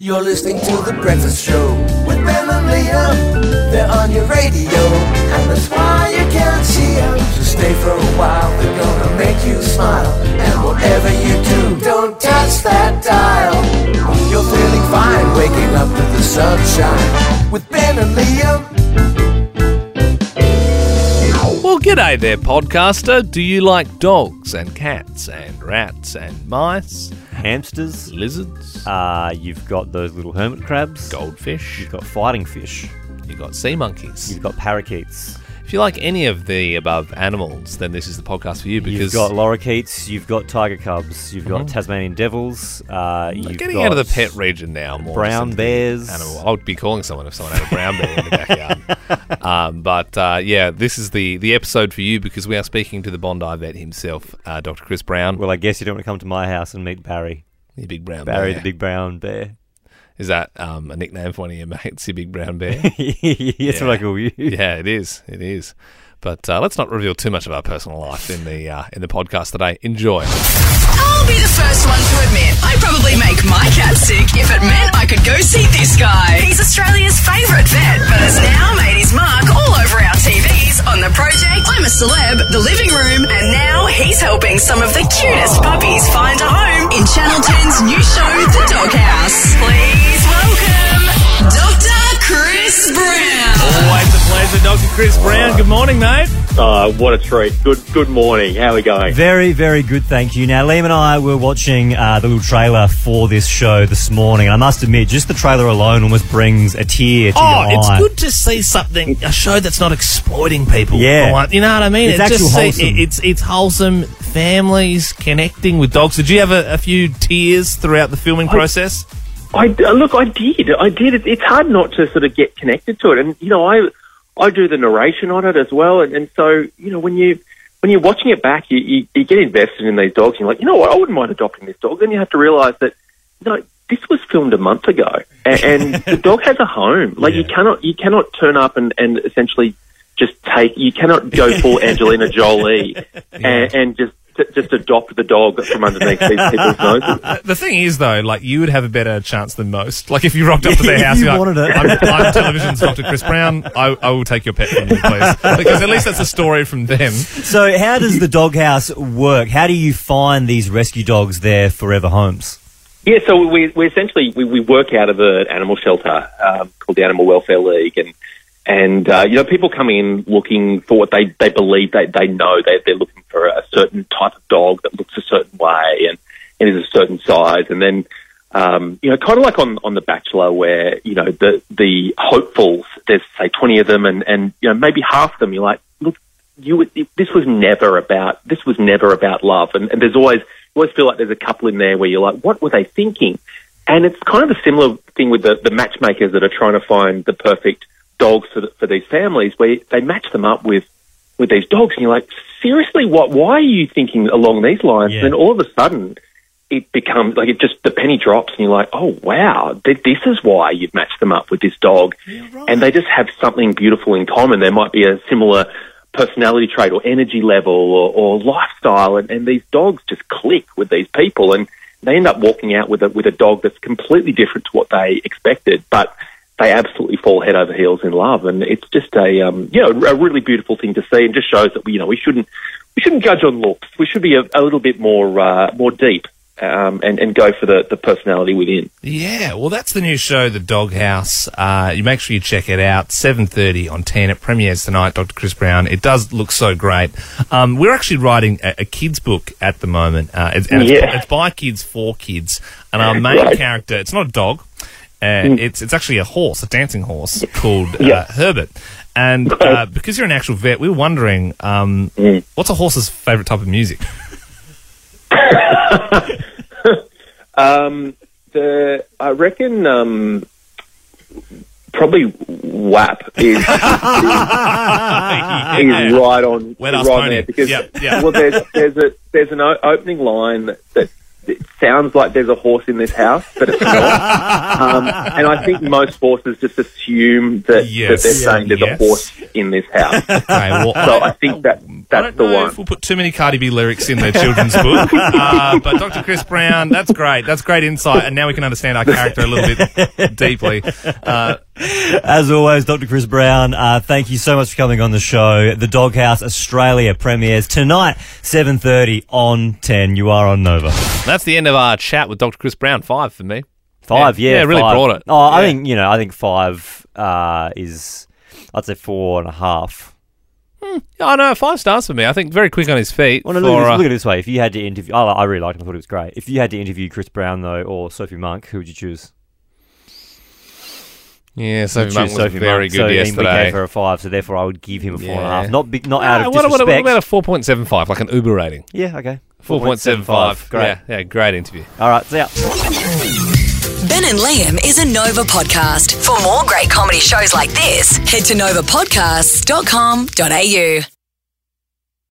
You're listening to The Breakfast Show with Ben and Liam. They're on your radio, and that's why you can't see them. So stay for a while, they're gonna make you smile. And whatever you do, don't touch that dial. You're feeling fine, waking up to the sunshine with Ben and Liam. G'day there, podcaster. Do you like dogs and cats and rats and mice, hamsters. lizards, Uh, you've got those little hermit crabs. goldfish? You've got fighting fish. You've got sea monkeys. You've got parakeets. If you like any of the above animals, then this is the podcast for you because You've got lorikeets. You've got tiger cubs. You've got Tasmanian devils. Uh, you've getting got out of the pet region now. More brown bears. Animal. I would be calling someone if someone had a brown bear in the backyard. um, but uh, yeah, this is the the episode for you because we are speaking to the Bondi vet himself, uh, Dr. Chris Brown. Well, I guess you don't want to come to my house and meet Barry. the big brown Barry, bear. the big brown bear. Is that um, a nickname for one of your mates, your big brown bear? That's what I call you. yeah, it is. It is. But uh, let's not reveal too much of our personal life in the uh, in the podcast today. Enjoy. I'll be the first one to admit I probably make my cat sick if it meant I could go see this guy. He's Australia's The Living Room, and now he's helping some of the cutest puppies find a home in Channel 10's new show, Chris Brown. Good morning, mate. Uh, what a treat. Good good morning. How are we going? Very, very good, thank you. Now, Liam and I were watching uh, the little trailer for this show this morning, I must admit, just the trailer alone almost brings a tear to Oh, your it's good to see something, a show that's not exploiting people. Yeah. for one- You know what I mean? It's It just actual see- wholesome. it- it's, it's wholesome. Families connecting with dogs. Did you have a, a few tears throughout the filming process? I uh, look. I did. I did. It, it's hard not to sort of get connected to it, and you know, I I do the narration on it as well, and, and so you know, when you when you're watching it back, you, you, you get invested in these dogs. And you're like, you know what? I wouldn't mind adopting this dog. Then you have to realise that you know this was filmed a month ago, and, and the dog has a home. Like you cannot you cannot turn up and, and essentially just take. You cannot go full Angelina Jolie and, and just just adopt the dog from underneath these people's noses. The thing is, though, like you would have a better chance than most. Like if you rocked up to their house, you you're like, wanted it. I'm, I'm television's Dr. Chris Brown. I, I will take your pet from you, please, because at least that's a story from them. So, how does the doghouse work? How do you find these rescue dogs their forever homes? Yeah, so we, we essentially we, we work out of an animal shelter um, called the Animal Welfare League, and and uh, you know people come in looking for what they, they believe they they know they they're looking for a certain type of dog that looks a certain way and, and is a certain size, and then um, you know kind of like on on The Bachelor where you know the the hopefuls there's say twenty of them, and and you know maybe half of them you're like look you this was never about this was never about love, and, and there's always you always feel like there's a couple in there where you're like, what were they thinking? And it's kind of a similar thing with the, the matchmakers that are trying to find the perfect dogs for, the, for these families, where they match them up with with these dogs, and you're like, seriously, what? Why are you thinking along these lines? Yeah. And then all of a sudden, it becomes like it just the penny drops, and you're like, oh wow, th- this is why you've matched them up with this dog, and they just have something beautiful in common. There might be a similar personality trait or energy level or, or lifestyle, and, and these dogs just click with these people, and they end up walking out with a with a dog that's completely different to what they expected, but they absolutely fall head over heels in love, and it's just a um, you know a really beautiful thing to see, and just shows that we you know we shouldn't we shouldn't judge on looks. We should be a, a little bit more uh, more deep um, and and go for the, the personality within. Yeah, well, that's the new show, The Doghouse. Uh, you make sure you check it out. Seven thirty on ten. It premieres tonight. Dr. Chris Brown. It does look so great. Um, we're actually writing a, a kids book at the moment, uh, it's, and it's, Yeah. it's by kids for kids. And our main Right. character, it's not a dog. Uh, It's it's actually a horse, a dancing horse called uh, Yeah. Herbert. And uh, because you're an actual vet, we were wondering um, what's a horse's favourite type of music. Um, the I reckon um, probably WAP is, is, is right on Wet right there because Yep, yep. well there's there's a there's an opening line that, that it sounds like there's a horse in this house, but it's not. um, and I think most horses just assume that, Yes. that they're saying there's Yes. a horse in this house. Okay, well, So I think that I that's don't the know one. if we'll put too many Cardi B lyrics in their children's book. Uh, but Dr. Chris Brown, that's great. That's great insight. And now we can understand our character a little bit deeply. Uh, As always, Dr. Chris Brown, uh, thank you so much for coming on the show. The Doghouse Australia premieres tonight, 7.30 on 10. You are on Nova. that's the end of our chat with Dr. Chris Brown. Five for me. Five, Yeah, yeah. yeah, really five. brought it. Oh, I Yeah. think, you know, I think five uh, is, I'd say four and a half. Oh, know, five stars for me. I think very quick on his feet. Well, no, look, at uh, this- look at it this way. If you had to interview, I, I really liked him. I thought it was great. If you had to interview Chris Brown, though, or Sophie Monk, who would you choose? Yeah, Sophie Choose Monk was Sophie very Monk. good so Ian, We yesterday. gave her a five, so therefore I would give him a four and a half. Not big, not out Ah, of what, what, what about a 4.75, like an Uber rating? yeah, okay. 4.75. Great. Yeah, yeah, great interview. All right, see ya. Ben and Liam is a Nova podcast. For more great comedy shows like this, head to novapodcasts.com.au.